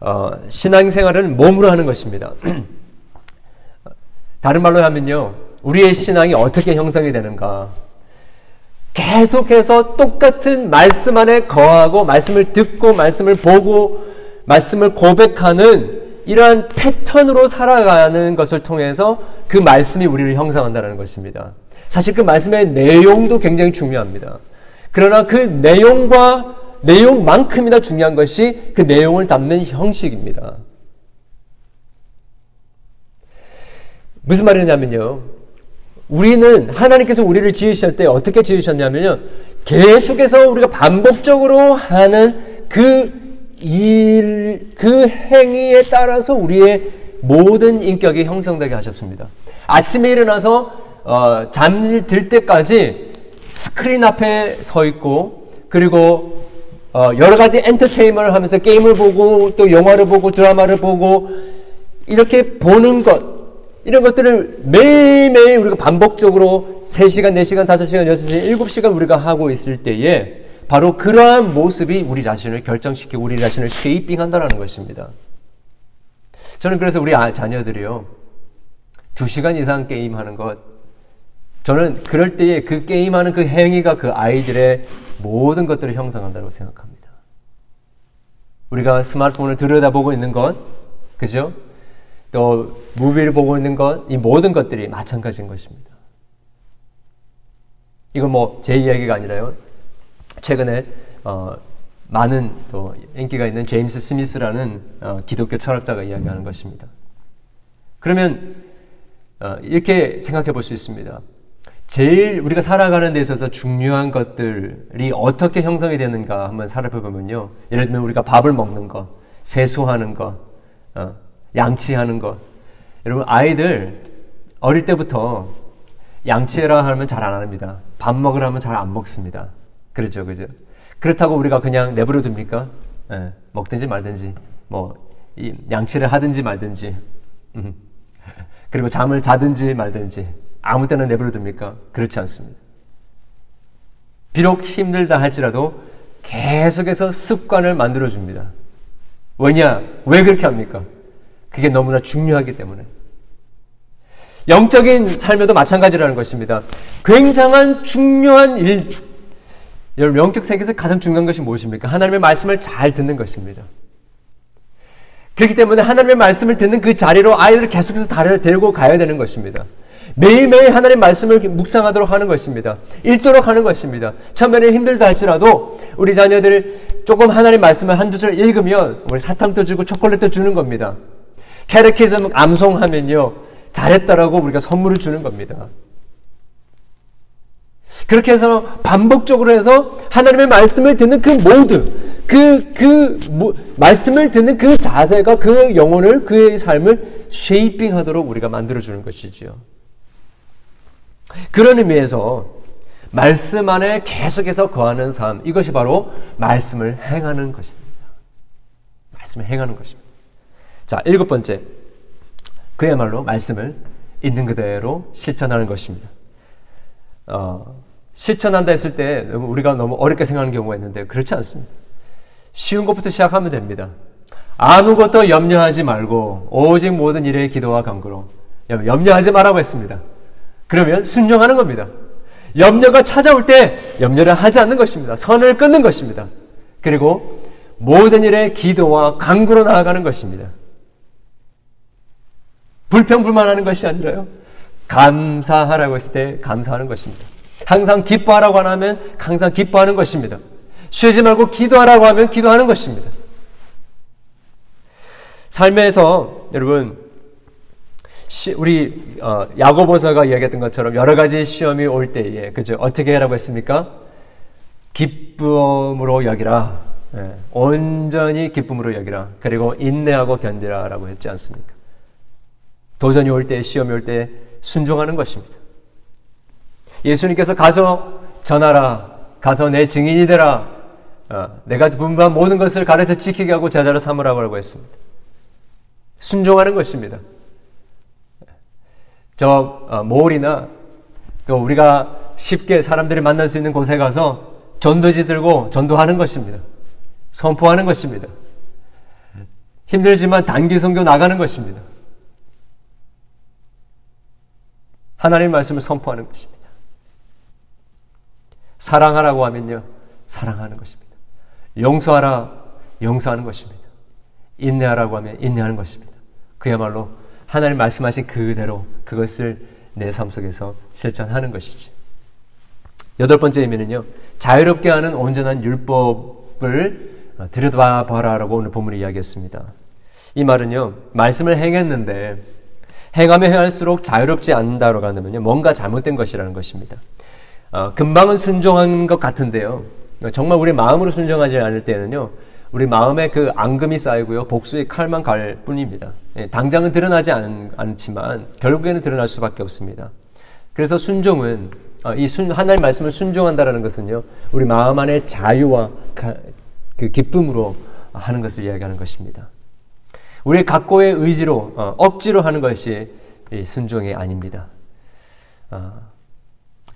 어, 신앙생활은 몸으로 하는 것입니다. 다른 말로 하면요, 우리의 신앙이 어떻게 형성이 되는가? 계속해서 똑같은 말씀 안에 거하고, 말씀을 듣고, 말씀을 보고, 말씀을 고백하는 이러한 패턴으로 살아가는 것을 통해서 그 말씀이 우리를 형성한다는 것입니다. 사실 그 말씀의 내용도 굉장히 중요합니다. 그러나 그 내용과 내용만큼이나 중요한 것이 그 내용을 담는 형식입니다. 무슨 말이냐면요. 우리는 하나님께서 우리를 지으실 때 어떻게 지으셨냐면요. 계속해서 우리가 반복적으로 하는 그 일, 그 행위에 따라서 우리의 모든 인격이 형성되게 하셨습니다. 아침에 일어나서 어, 잠들 때까지 스크린 앞에 서 있고 그리고 어, 여러 가지 엔터테인먼트를 하면서 게임을 보고 또 영화를 보고 드라마를 보고 이렇게 보는 것 이런 것들을 매일매일 우리가 반복적으로 3시간, 4시간, 5시간, 6시간, 7시간 우리가 하고 있을 때에 바로 그러한 모습이 우리 자신을 결정시키고 우리 자신을 쉐이핑한다는 것입니다. 저는 그래서 우리 아, 자녀들이요. 2시간 이상 게임하는 것 저는 그럴 때에 그 게임하는 그 행위가 그 아이들의 모든 것들을 형성한다고 생각합니다. 우리가 스마트폰을 들여다보고 있는 것, 그죠? 또 무비를 보고 있는 것, 이 모든 것들이 마찬가지인 것입니다. 이건 뭐 제 이야기가 아니라요. 최근에 어, 많은 또 인기가 있는 제임스 스미스라는 어, 기독교 철학자가 이야기하는 것입니다. 그러면 어, 이렇게 생각해 볼 수 있습니다. 제일 우리가 살아가는 데 있어서 중요한 것들이 어떻게 형성이 되는가 한번 살펴보면요. 예를 들면 우리가 밥을 먹는 것, 세수하는 것, 어, 양치하는 것. 여러분 아이들 어릴 때부터 양치해라 하면 잘 안 합니다. 밥 먹으라 하면 잘 안 먹습니다. 그렇죠, 그죠? 그렇다고 우리가 그냥 내버려 둡니까? 예, 먹든지 말든지, 뭐, 양치를 하든지 말든지, 음. 그리고 잠을 자든지 말든지, 아무 때나 내버려 둡니까? 그렇지 않습니다. 비록 힘들다 할지라도 계속해서 습관을 만들어 줍니다. 왜냐? 왜 그렇게 합니까? 그게 너무나 중요하기 때문에. 영적인 삶에도 마찬가지라는 것입니다. 굉장한 중요한 일, 여러분, 영적 세계에서 가장 중요한 것이 무엇입니까? 하나님의 말씀을 잘 듣는 것입니다. 그렇기 때문에 하나님의 말씀을 듣는 그 자리로 아이들을 계속해서 데리고 가야 되는 것입니다. 매일매일 하나님 말씀을 묵상하도록 하는 것입니다. 읽도록 하는 것입니다. 처음에는 힘들다 할지라도 우리 자녀들이 조금 하나님 말씀을 한두 절 읽으면 우리 사탕도 주고 초콜릿도 주는 겁니다. 캐르키즘 암송하면요. 잘했다라고 우리가 선물을 주는 겁니다. 그렇게 해서 반복적으로 해서 하나님의 말씀을 듣는 그 모드, 그, 그, 뭐, 말씀을 듣는 그 자세가 그 영혼을, 그의 삶을 쉐이핑 하도록 우리가 만들어주는 것이지요. 그런 의미에서 말씀 안에 계속해서 거하는 삶, 이것이 바로 말씀을 행하는 것입니다. 말씀을 행하는 것입니다. 자, 일곱 번째. 그야말로 말씀을 있는 그대로 실천하는 것입니다. 어, 실천한다 했을 때 우리가 너무 어렵게 생각하는 경우가 있는데 그렇지 않습니다. 쉬운 것부터 시작하면 됩니다. 아무것도 염려하지 말고 오직 모든 일에 기도와 간구로 염려하지 말라고 했습니다. 그러면 순종하는 겁니다. 염려가 찾아올 때 염려를 하지 않는 것입니다. 선을 끊는 것입니다. 그리고 모든 일에 기도와 간구로 나아가는 것입니다. 불평불만하는 것이 아니라요. 감사하라고 했을 때 감사하는 것입니다. 항상 기뻐하라고 하면 항상 기뻐하는 것입니다. 쉬지 말고 기도하라고 하면 기도하는 것입니다. 삶에서 여러분 시, 우리 어, 야고보서가 이야기했던 것처럼 여러 가지 시험이 올 때에 그죠 어떻게 하라고 했습니까? 기쁨으로 여기라, 예, 온전히 기쁨으로 여기라, 그리고 인내하고 견디라라고 했지 않습니까? 도전이 올 때, 시험이 올 때 순종하는 것입니다. 예수님께서 가서 전하라, 가서 내 증인이 되라, 어, 내가 분부한 모든 것을 가르쳐 지키게 하고 제자로 삼으라고 했습니다. 순종하는 것입니다. 저 어, 몰이나 또 우리가 쉽게 사람들이 만날 수 있는 곳에 가서 전도지 들고 전도하는 것입니다. 선포하는 것입니다. 힘들지만 단기 선교 나가는 것입니다. 하나님 말씀을 선포하는 것입니다. 사랑하라고 하면요. 사랑하는 것입니다. 용서하라. 용서하는 것입니다. 인내하라고 하면 인내하는 것입니다. 그야말로 하나님 말씀하신 그대로 그것을 내 삶 속에서 실천하는 것이지. 여덟 번째 의미는요, 자유롭게 하는 온전한 율법을 들여다 봐라라고 오늘 본문이 이야기했습니다. 이 말은요, 말씀을 행했는데, 행하면 행할수록 자유롭지 않는다라고 하면요, 뭔가 잘못된 것이라는 것입니다. 어, 금방은 순종한 것 같은데요, 정말 우리 마음으로 순종하지 않을 때는요, 우리 마음에 그 앙금이 쌓이고요. 복수의 칼만 갈 뿐입니다. 예, 당장은 드러나지 않, 않지만 결국에는 드러날 수밖에 없습니다. 그래서 순종은 어, 이 순, 하나님 말씀을 순종한다라는 것은요. 우리 마음 안에 자유와 가, 그 기쁨으로 하는 것을 이야기하는 것입니다. 우리 각고의 의지로 어, 억지로 하는 것이 순종이 아닙니다. 어,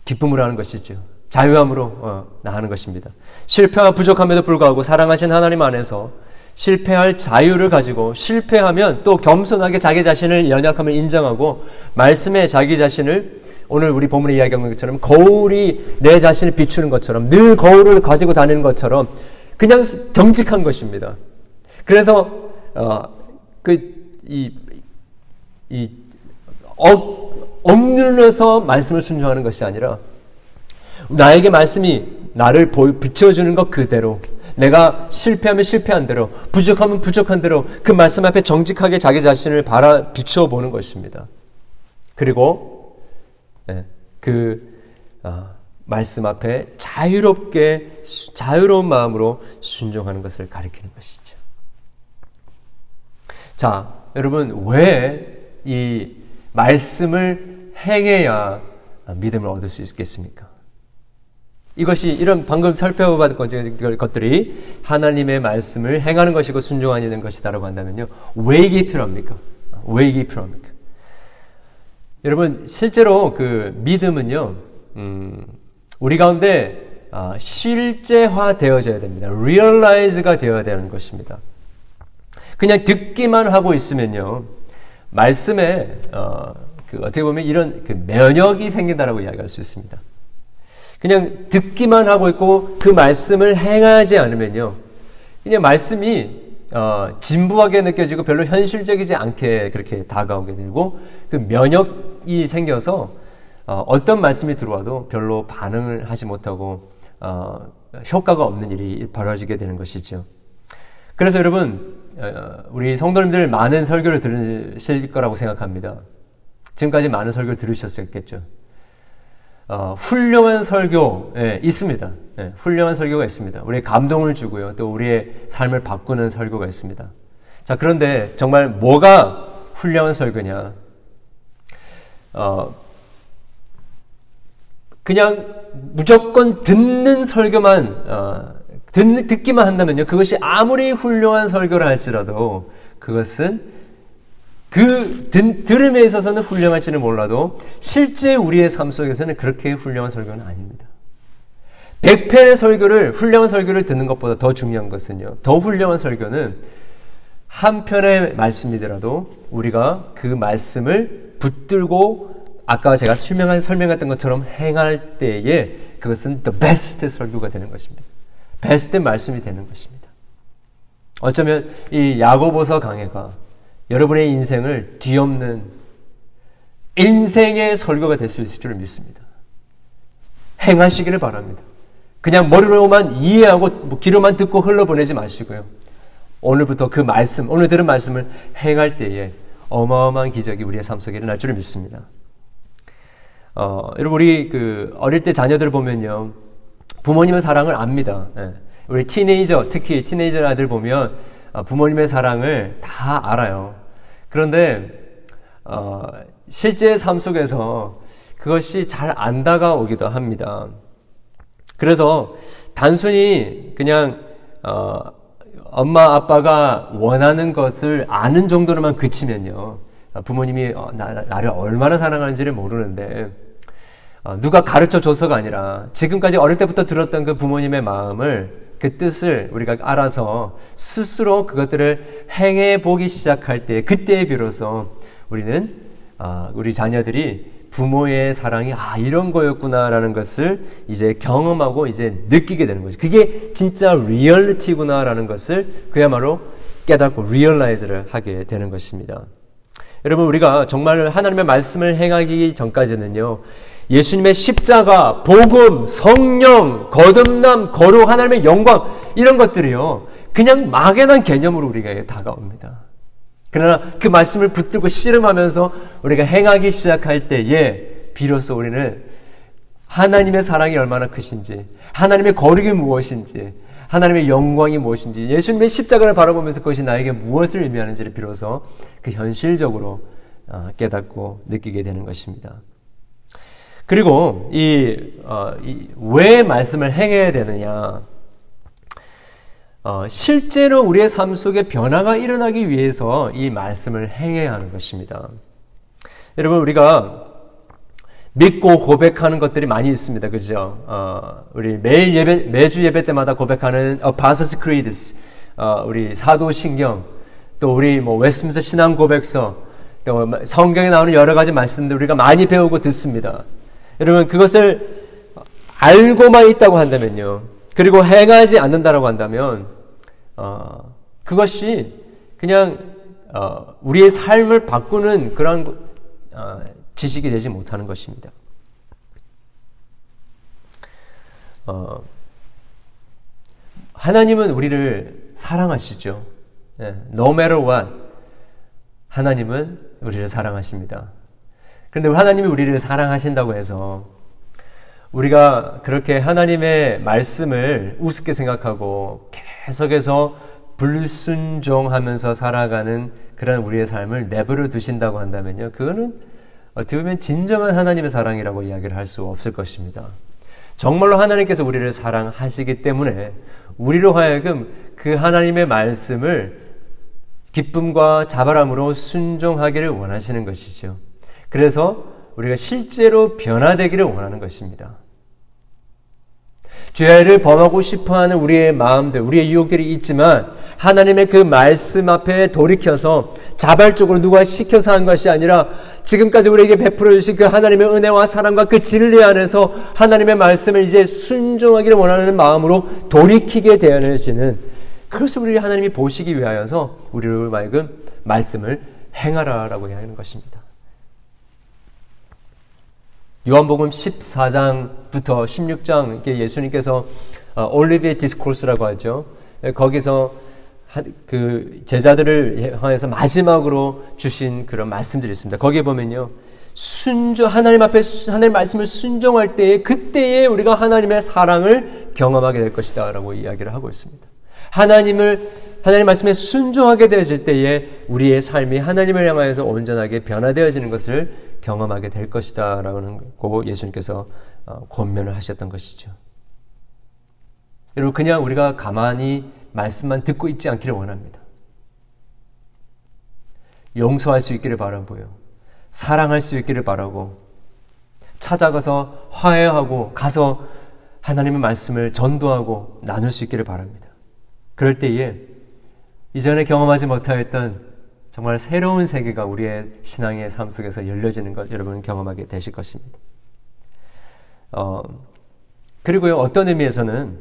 기쁨으로 하는 것이죠. 자유함으로 어, 나가는 것입니다. 실패와 부족함에도 불구하고 사랑하신 하나님 안에서 실패할 자유를 가지고 실패하면 또 겸손하게 자기 자신을 연약함을 인정하고 말씀에 자기 자신을 오늘 우리 본문에 이야기한 것처럼 거울이 내 자신을 비추는 것처럼 늘 거울을 가지고 다니는 것처럼 그냥 정직한 것입니다. 그래서 어, 그이 이, 어, 억눌러서 말씀을 순종하는 것이 아니라 나에게 말씀이 나를 비춰주는 것 그대로 내가 실패하면 실패한 대로 부족하면 부족한 대로 그 말씀 앞에 정직하게 자기 자신을 바라 비추어 보는 것입니다. 그리고 네, 그 어, 말씀 앞에 자유롭게 자유로운 마음으로 순종하는 것을 가리키는 것이죠. 자, 여러분 왜 이 말씀을 행해야 믿음을 얻을 수 있겠습니까? 이것이 이런 방금 살펴받은 것들이 하나님의 말씀을 행하는 것이고 순종하는 것이다라고 한다면요. 왜 이게 필요합니까? 왜 이게 필요합니까? 여러분 실제로 그 믿음은요. 음, 우리 가운데 아, 실제화 되어져야 됩니다. realize가 되어야 되는 것입니다. 그냥 듣기만 하고 있으면요. 말씀에 어, 그 어떻게 보면 이런 그 면역이 생긴다라고 이야기할 수 있습니다. 그냥 듣기만 하고 있고 그 말씀을 행하지 않으면요. 그냥 말씀이 어, 진부하게 느껴지고 별로 현실적이지 않게 그렇게 다가오게 되고 그 면역 압력이 생겨서 어, 떤 말씀이 들어와도 별로 반응을 하지 못하고 어, 효과가 없는 일이 벌어지게 되는 것이죠. 그래서 여러분 어, 우리 성도님들 많은 설교를 들으실 거라고 생각합니다. 지금까지 많은 설교를 들으셨겠죠. 어, 훌륭한 설교 예, 있습니다. 예, 훌륭한 설교가 있습니다. 우리의 감동을 주고요. 또 우리의 삶을 바꾸는 설교가 있습니다. 자 그런데 정말 뭐가 훌륭한 설교냐? 어, 그냥 무조건 듣는 설교만 어, 듣, 듣기만 한다면요. 그것이 아무리 훌륭한 설교를 할지라도 그것은 그 들, 들음에 있어서는 훌륭할지는 몰라도 실제 우리의 삶 속에서는 그렇게 훌륭한 설교는 아닙니다. 100편의 설교를 훌륭한 설교를 듣는 것보다 더 중요한 것은요. 더 훌륭한 설교는 한 편의 말씀이더라도 우리가 그 말씀을 붙들고 아까 제가 설명한, 설명했던 것처럼 행할 때에 그것은 the best 설교가 되는 것입니다. 베스트 말씀이 되는 것입니다. 어쩌면 이 야고보서 강해가 여러분의 인생을 뒤엎는 인생의 설교가 될 수 있을 줄 믿습니다. 행하시기를 바랍니다. 그냥 머리로만 이해하고 뭐 귀로만 듣고 흘러보내지 마시고요. 오늘부터 그 말씀, 오늘 들은 말씀을 행할 때에 어마어마한 기적이 우리의 삶 속에 일어날 줄 믿습니다. 어, 여러분 우리 그 어릴 때 자녀들 보면요 부모님의 사랑을 압니다. 예. 우리 티네이저 특히 티네이저 아들 보면 어, 부모님의 사랑을 다 알아요. 그런데 어, 실제 삶 속에서 그것이 잘 안 다가오기도 합니다. 그래서 단순히 그냥 어, 엄마 아빠가 원하는 것을 아는 정도로만 그치면요. 부모님이 어, 나, 나를 얼마나 사랑하는지를 모르는데 어, 누가 가르쳐 줘서가 아니라 지금까지 어릴 때부터 들었던 그 부모님의 마음을 그 뜻을 우리가 알아서 스스로 그것들을 행해 보기 시작할 때 그때에 비로소 우리는 아, 우리 자녀들이 부모의 사랑이 아 이런 거였구나라는 것을 이제 경험하고 이제 느끼게 되는 거죠. 그게 진짜 리얼리티구나라는 것을 그야말로 깨닫고 realize를 하게 되는 것입니다. 여러분 우리가 정말 하나님의 말씀을 행하기 전까지는요. 예수님의 십자가, 복음, 성령, 거듭남, 거룩, 하나님의 영광 이런 것들이요. 그냥 막연한 개념으로 우리가 다가옵니다. 그러나 그 말씀을 붙들고 씨름하면서 우리가 행하기 시작할 때에 비로소 우리는 하나님의 사랑이 얼마나 크신지, 하나님의 거룩이 무엇인지, 하나님의 영광이 무엇인지, 예수님의 십자가를 바라보면서 그것이 나에게 무엇을 의미하는지를 비로소 그 현실적으로 어, 깨닫고 느끼게 되는 것입니다. 그리고 이, 어, 이, 왜 말씀을 행해야 되느냐? 어, 실제로 우리의 삶 속에 변화가 일어나기 위해서 이 말씀을 행해야 하는 것입니다. 여러분, 우리가 믿고 고백하는 것들이 많이 있습니다. 그죠? 어, 우리 매일 예배, 매주 예배 때마다 고백하는 Apostles' Creed, 어, 우리 사도신경, 또 우리 뭐 웨스민스 신앙 고백서, 또 성경에 나오는 여러 가지 말씀들 우리가 많이 배우고 듣습니다. 여러분 그것을 알고만 있다고 한다면요. 그리고 행하지 않는다라고 한다면 어, 그것이 그냥 어, 우리의 삶을 바꾸는 그런 어, 지식이 되지 못하는 것입니다. 어, 하나님은 우리를 사랑하시죠. 네, no matter what, 하나님은 우리를 사랑하십니다. 그런데 하나님이 우리를 사랑하신다고 해서 우리가 그렇게 하나님의 말씀을 우습게 생각하고 계속해서 불순종하면서 살아가는 그런 우리의 삶을 내버려 두신다고 한다면요. 그거는 어떻게 보면 진정한 하나님의 사랑이라고 이야기를 할 수 없을 것입니다. 정말로 하나님께서 우리를 사랑하시기 때문에 우리로 하여금 그 하나님의 말씀을 기쁨과 자발함으로 순종하기를 원하시는 것이죠. 그래서 우리가 실제로 변화되기를 원하는 것입니다. 죄를 범하고 싶어 하는 우리의 마음들, 우리의 유혹들이 있지만 하나님의 그 말씀 앞에 돌이켜서 자발적으로 누가 시켜서 한 것이 아니라 지금까지 우리에게 베풀어 주신 그 하나님의 은혜와 사랑과 그 진리 안에서 하나님의 말씀을 이제 순종하기를 원하는 마음으로 돌이키게 되어지는 그것을 우리 하나님이 보시기 위하여서 우리를 말금 말씀을 행하라라고 하는 것입니다. 요한복음 14장부터 16장 예수님께서 어, 올리비에 디스코스라고 하죠. 예, 거기서 그 제자들을 향해서 마지막으로 주신 그런 말씀들이 있습니다. 거기에 보면요. 순종 하나님 앞에 하나님 말씀을 순종할 때에 그때에 우리가 하나님의 사랑을 경험하게 될 것이다라고 이야기를 하고 있습니다. 하나님을 하나님 말씀에 순종하게 되어질 때에 우리의 삶이 하나님을 향하여서 온전하게 변화되어지는 것을 경험하게 될 것이다라는 고 예수님께서 어, 권면을 하셨던 것이죠. 여러분 그냥 우리가 가만히 말씀만 듣고 있지 않기를 원합니다. 용서할 수 있기를 바라고요. 사랑할 수 있기를 바라고 찾아가서 화해하고 가서 하나님의 말씀을 전도하고 나눌 수 있기를 바랍니다. 그럴 때에 이전에 경험하지 못하였던 정말 새로운 세계가 우리의 신앙의 삶 속에서 열려지는 것 여러분 경험하게 되실 것입니다. 어, 그리고요, 어떤 의미에서는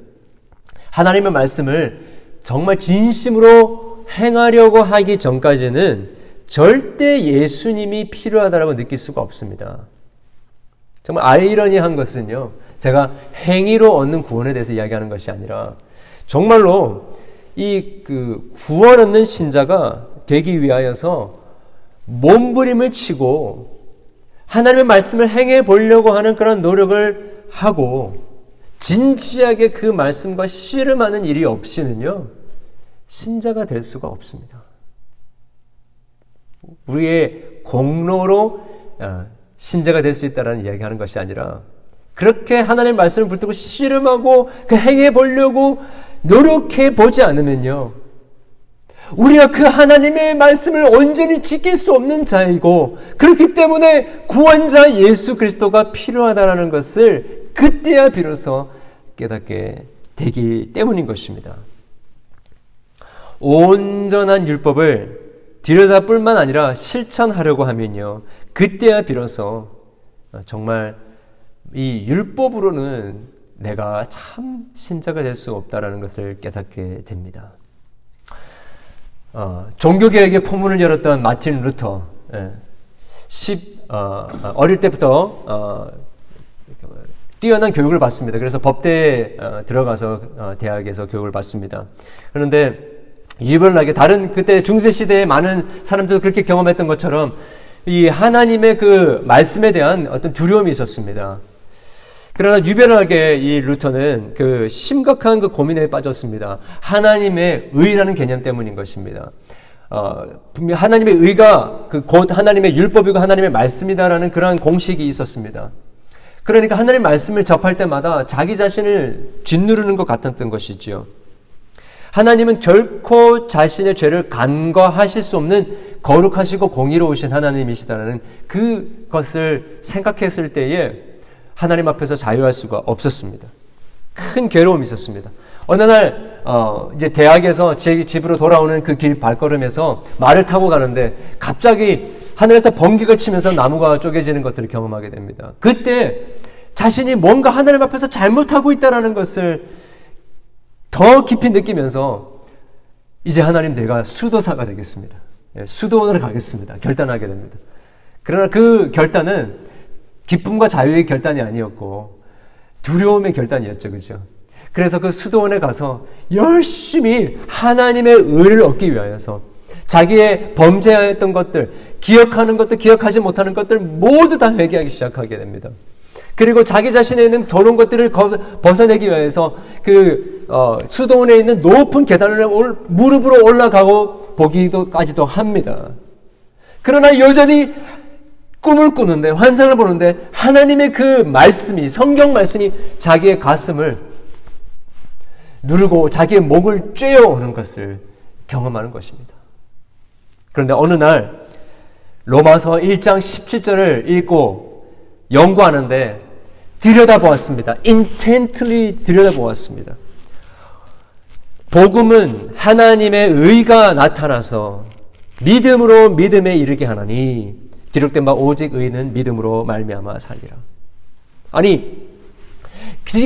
하나님의 말씀을 정말 진심으로 행하려고 하기 전까지는 절대 예수님이 필요하다고 느낄 수가 없습니다. 정말 아이러니한 것은요, 제가 행위로 얻는 구원에 대해서 이야기하는 것이 아니라, 정말로 이 그 구원 얻는 신자가 되기 위하여서 몸부림을 치고 하나님의 말씀을 행해 보려고 하는 그런 노력을 하고 진지하게 그 말씀과 씨름하는 일이 없이는요, 신자가 될 수가 없습니다. 우리의 공로로 어, 신자가 될 수 있다는 이야기 하는 것이 아니라 그렇게 하나님의 말씀을 붙들고 씨름하고 그 행해 보려고 노력해 보지 않으면요. 우리가 그 하나님의 말씀을 온전히 지킬 수 없는 자이고 그렇기 때문에 구원자 예수 그리스도가 필요하다는 것을 그때야 비로소 깨닫게 되기 때문인 것입니다. 온전한 율법을 들여다 뿐만 아니라 실천하려고 하면요. 그때야 비로소 정말 이 율법으로는 내가 참 신자가 될 수 없다라는 것을 깨닫게 됩니다. 어, 종교개혁의 포문을 열었던 마틴 루터, 예, 10, 어, 어릴 때부터 어, 뛰어난 교육을 받습니다. 그래서 법대에 어, 들어가서 어, 대학에서 교육을 받습니다. 그런데 유별나게 다른 그때 중세 시대에 많은 사람들도 그렇게 경험했던 것처럼 이 하나님의 그 말씀에 대한 어떤 두려움이 있었습니다. 그러나 유별하게 이 루터는 그 심각한 그 고민에 빠졌습니다. 하나님의 의라는 개념 때문인 것입니다. 어, 분명 하나님의 의가 그 곧 하나님의 율법이고 하나님의 말씀이다라는 그러한 공식이 있었습니다. 그러니까 하나님의 말씀을 접할 때마다 자기 자신을 짓누르는 것 같았던 것이지요. 하나님은 결코 자신의 죄를 간과하실 수 없는 거룩하시고 공의로우신 하나님이시다는 그것을 생각했을 때에 하나님 앞에서 자유할 수가 없었습니다. 큰 괴로움이 있었습니다. 어느 날, 어, 이제 대학에서 제 집으로 돌아오는 그 길 발걸음에서 말을 타고 가는데 갑자기 하늘에서 번개가 치면서 나무가 쪼개지는 것들을 경험하게 됩니다. 그때 자신이 뭔가 하나님 앞에서 잘못하고 있다는 것을 더 깊이 느끼면서 이제 하나님 내가 수도사가 되겠습니다. 예, 수도원으로 가겠습니다. 결단하게 됩니다. 그러나 그 결단은 기쁨과 자유의 결단이 아니었고 두려움의 결단이었죠. 그죠? 그래서 그 수도원에 가서 열심히 하나님의 의를 얻기 위하여서 자기의 범죄하였던 것들, 기억하는 것들, 기억하지 못하는 것들 모두 다 회개하기 시작하게 됩니다. 그리고 자기 자신에 있는 더러운 것들을 벗어내기 위해서 그 어, 수도원에 있는 높은 계단을 올, 무릎으로 올라가고 보기도까지도 합니다. 그러나 여전히 꿈을 꾸는데 환상을 보는데 하나님의 그 말씀이 성경 말씀이 자기의 가슴을 누르고 자기의 목을 쬐어 오는 것을 경험하는 것입니다. 그런데 어느 날 로마서 1장 17절을 읽고 연구하는데 들여다보았습니다. intently 들여다보았습니다. 복음은 하나님의 의가 나타나서 믿음으로 믿음에 이르게 하나니 기록된 바 오직 의는 믿음으로 말미암아 살리라. 아니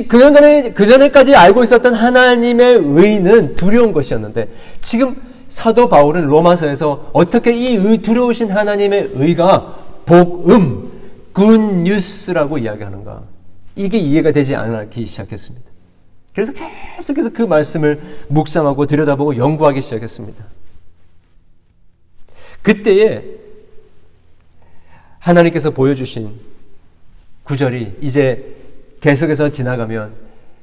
그 전에 그 전에까지 알고 있었던 하나님의 의는 두려운 것이었는데 지금 사도 바울은 로마서에서 어떻게 이 의, 두려우신 하나님의 의가 복음 굿뉴스라고 이야기하는가? 이게 이해가 되지 않기 시작했습니다. 그래서 계속해서 그 말씀을 묵상하고 들여다보고 연구하기 시작했습니다. 그때에 하나님께서 보여주신 구절이 이제 계속해서 지나가면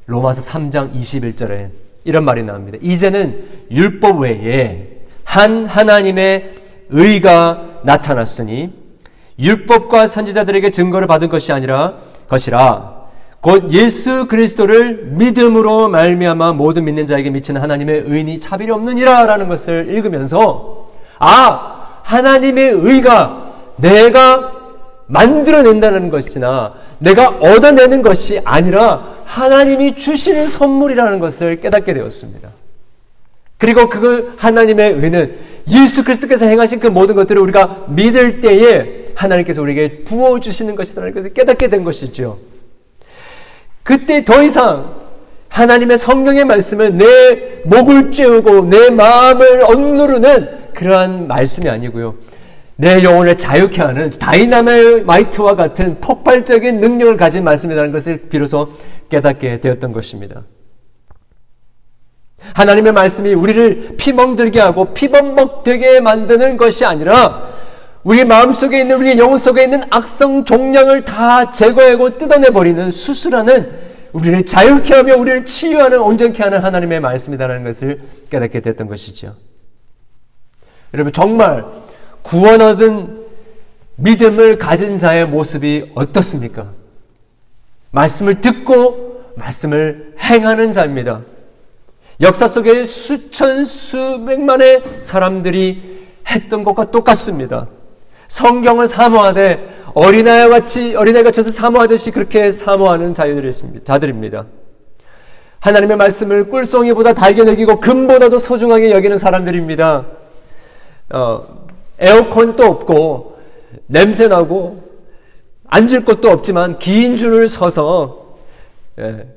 로마서 3장 21절에 이런 말이 나옵니다. 이제는 율법 외에 한 하나님의 의가 나타났으니 율법과 선지자들에게 증거를 받은 것이 아니라 것이라 곧 예수 그리스도를 믿음으로 말미암아 모든 믿는 자에게 미치는 하나님의 의인이 차별이 없느니라라는 것을 읽으면서 아 하나님의 의가 내가 만들어낸다는 것이나 내가 얻어내는 것이 아니라 하나님이 주시는 선물이라는 것을 깨닫게 되었습니다. 그리고 그 하나님의 의는 예수 그리스도께서 행하신 그 모든 것들을 우리가 믿을 때에 하나님께서 우리에게 부어주시는 것이라는 것을 깨닫게 된 것이죠. 그때 더 이상 하나님의 성경의 말씀은 내 목을 쬐우고 내 마음을 억누르는 그러한 말씀이 아니고요. 내 영혼을 자유케 하는 다이나마이트와 같은 폭발적인 능력을 가진 말씀이라는 것을 비로소 깨닫게 되었던 것입니다. 하나님의 말씀이 우리를 피멍들게 하고 피범벅되게 만드는 것이 아니라 우리 마음속에 있는 우리 영혼 속에 있는 악성 종양을 다 제거하고 뜯어내 버리는 수술하는 우리를 자유케 하며 우리를 치유하는 온전케 하는 하나님의 말씀이다라는 것을 깨닫게 됐던 것이죠. 여러분 정말 구원 얻은 믿음을 가진 자의 모습이 어떻습니까? 말씀을 듣고 말씀을 행하는 자입니다. 역사 속에 수천 수백만의 사람들이 했던 것과 똑같습니다. 성경을 사모하되 어린아이와 같이 어린아이 같이서 사모하듯이 그렇게 사모하는 자들입니다. 하나님의 말씀을 꿀송이보다 달게 여기고 금보다도 소중하게 여기는 사람들입니다. 어, 에어컨도 없고 냄새 나고 앉을 곳도 없지만 긴 줄을 서서 예,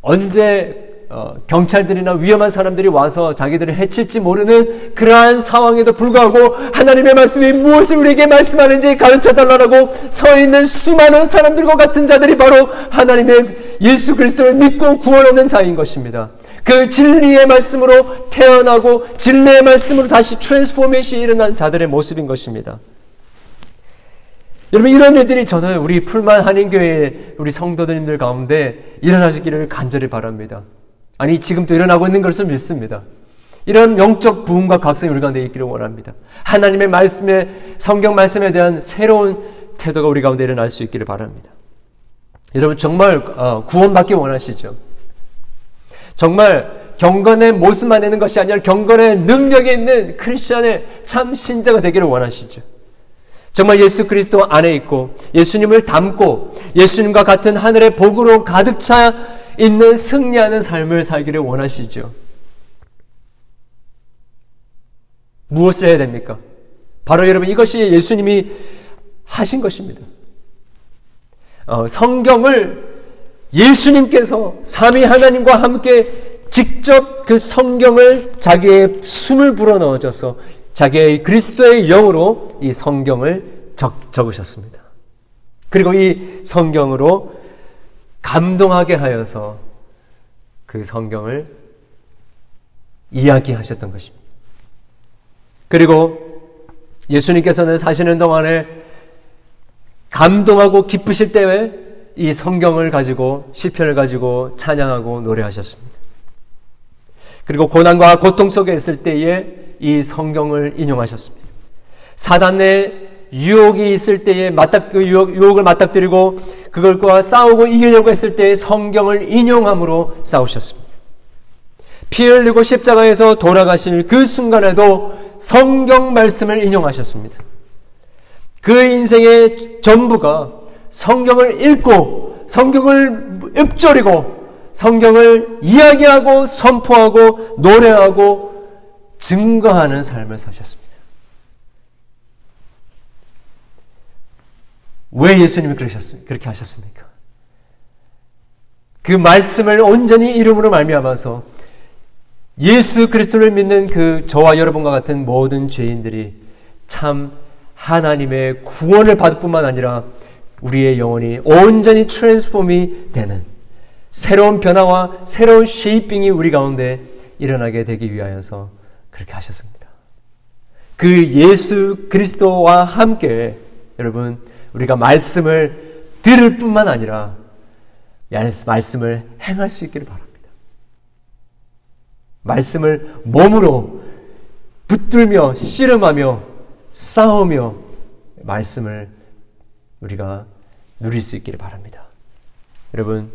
언제 어, 경찰들이나 위험한 사람들이 와서 자기들을 해칠지 모르는 그러한 상황에도 불구하고 하나님의 말씀이 무엇을 우리에게 말씀하는지 가르쳐 달라고 서 있는 수많은 사람들과 같은 자들이 바로 하나님의 예수 그리스도를 믿고 구원하는 자인 것입니다. 그 진리의 말씀으로 태어나고 진리의 말씀으로 다시 transformation이 일어난 자들의 모습인 것입니다. 여러분 이런 일들이 저는 우리 풀만 한인교회 우리 성도님들 가운데 일어나시기를 간절히 바랍니다. 아니 지금도 일어나고 있는 것을 믿습니다. 이런 영적 부흥과 각성이 우리 가운데 있기를 원합니다. 하나님의 말씀에 성경 말씀에 대한 새로운 태도가 우리 가운데 일어날 수 있기를 바랍니다. 여러분 정말 어, 구원받기 원하시죠? 정말 경건의 모습만 내는 것이 아니라 경건의 능력이 있는 크리스천의 참 신자가 되기를 원하시죠. 정말 예수 그리스도 안에 있고 예수님을 닮고 예수님과 같은 하늘의 복으로 가득 차 있는 승리하는 삶을 살기를 원하시죠. 무엇을 해야 됩니까? 바로 여러분 이것이 예수님이 하신 것입니다. 어, 성경을 예수님께서 삼위 하나님과 함께 직접 그 성경을 자기의 숨을 불어넣어줘서 자기의 그리스도의 영으로 이 성경을 적, 적으셨습니다. 그리고 이 성경으로 감동하게 하여서 그 성경을 이야기하셨던 것입니다. 그리고 예수님께서는 사시는 동안에 감동하고 기쁘실 때에 이 성경을 가지고 시편을 가지고 찬양하고 노래하셨습니다. 그리고 고난과 고통 속에 있을 때에 이 성경을 인용하셨습니다. 사단의 유혹이 있을 때에 맞닥 그 유혹, 유혹을 맞닥뜨리고 그걸과 싸우고 이기려고 했을 때에 성경을 인용함으로 싸우셨습니다. 피 흘리고 십자가에서 돌아가실 그 순간에도 성경 말씀을 인용하셨습니다. 그 인생의 전부가 성경을 읽고 성경을 읊조리고 성경을 이야기하고 선포하고 노래하고 증거하는 삶을 사셨습니다. 왜 예수님이 그러셨습니까? 그렇게 하셨습니까? 그 말씀을 온전히 이름으로 말미암아서 예수 그리스도를 믿는 그 저와 여러분과 같은 모든 죄인들이 참 하나님의 구원을 받을 뿐만 아니라 우리의 영혼이 온전히 트랜스폼이 되는 새로운 변화와 새로운 쉐이핑이 우리 가운데 일어나게 되기 위하여서 그렇게 하셨습니다. 그 예수 그리스도와 함께 여러분 우리가 말씀을 들을 뿐만 아니라 말씀을 행할 수 있기를 바랍니다. 말씀을 몸으로 붙들며 씨름하며 싸우며 말씀을 우리가 누릴 수 있기를 바랍니다. 여러분,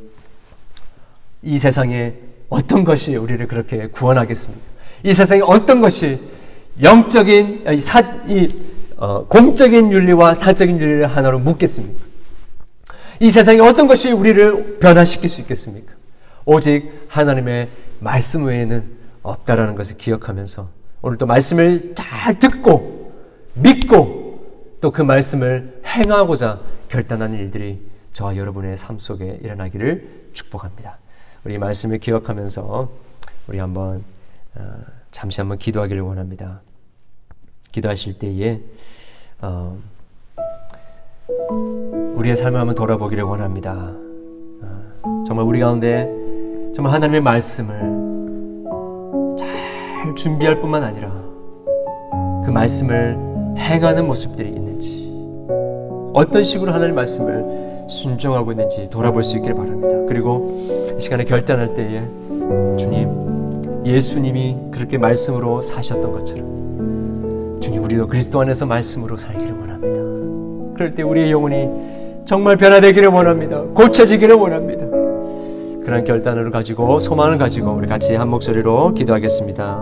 이 세상에 어떤 것이 우리를 그렇게 구원하겠습니까? 이 세상에 어떤 것이 영적인, 사, 이, 어, 공적인 윤리와 사적인 윤리를 하나로 묶겠습니까? 이 세상에 어떤 것이 우리를 변화시킬 수 있겠습니까? 오직 하나님의 말씀 외에는 없다라는 것을 기억하면서 오늘 또 말씀을 잘 듣고 믿고 또 그 말씀을 행하고자 결단하는 일들이 저와 여러분의 삶 속에 일어나기를 축복합니다. 우리 말씀을 기억하면서 우리 한번 어, 잠시 한번 기도하기를 원합니다. 기도하실 때에 어, 우리의 삶을 한번 돌아보기를 원합니다. 어, 정말 우리 가운데 정말 하나님의 말씀을 잘 준비할 뿐만 아니라 그 말씀을 행하는 모습들이 있는지 어떤 식으로 하나님 말씀을 순종하고 있는지 돌아볼 수 있기를 바랍니다. 그리고 이 시간에 결단할 때에 주님 예수님이 그렇게 말씀으로 사셨던 것처럼 주님 우리도 그리스도 안에서 말씀으로 살기를 원합니다. 그럴 때 우리의 영혼이 정말 변화되기를 원합니다. 고쳐지기를 원합니다. 그런 결단을 가지고 소망을 가지고 우리 같이 한 목소리로 기도하겠습니다.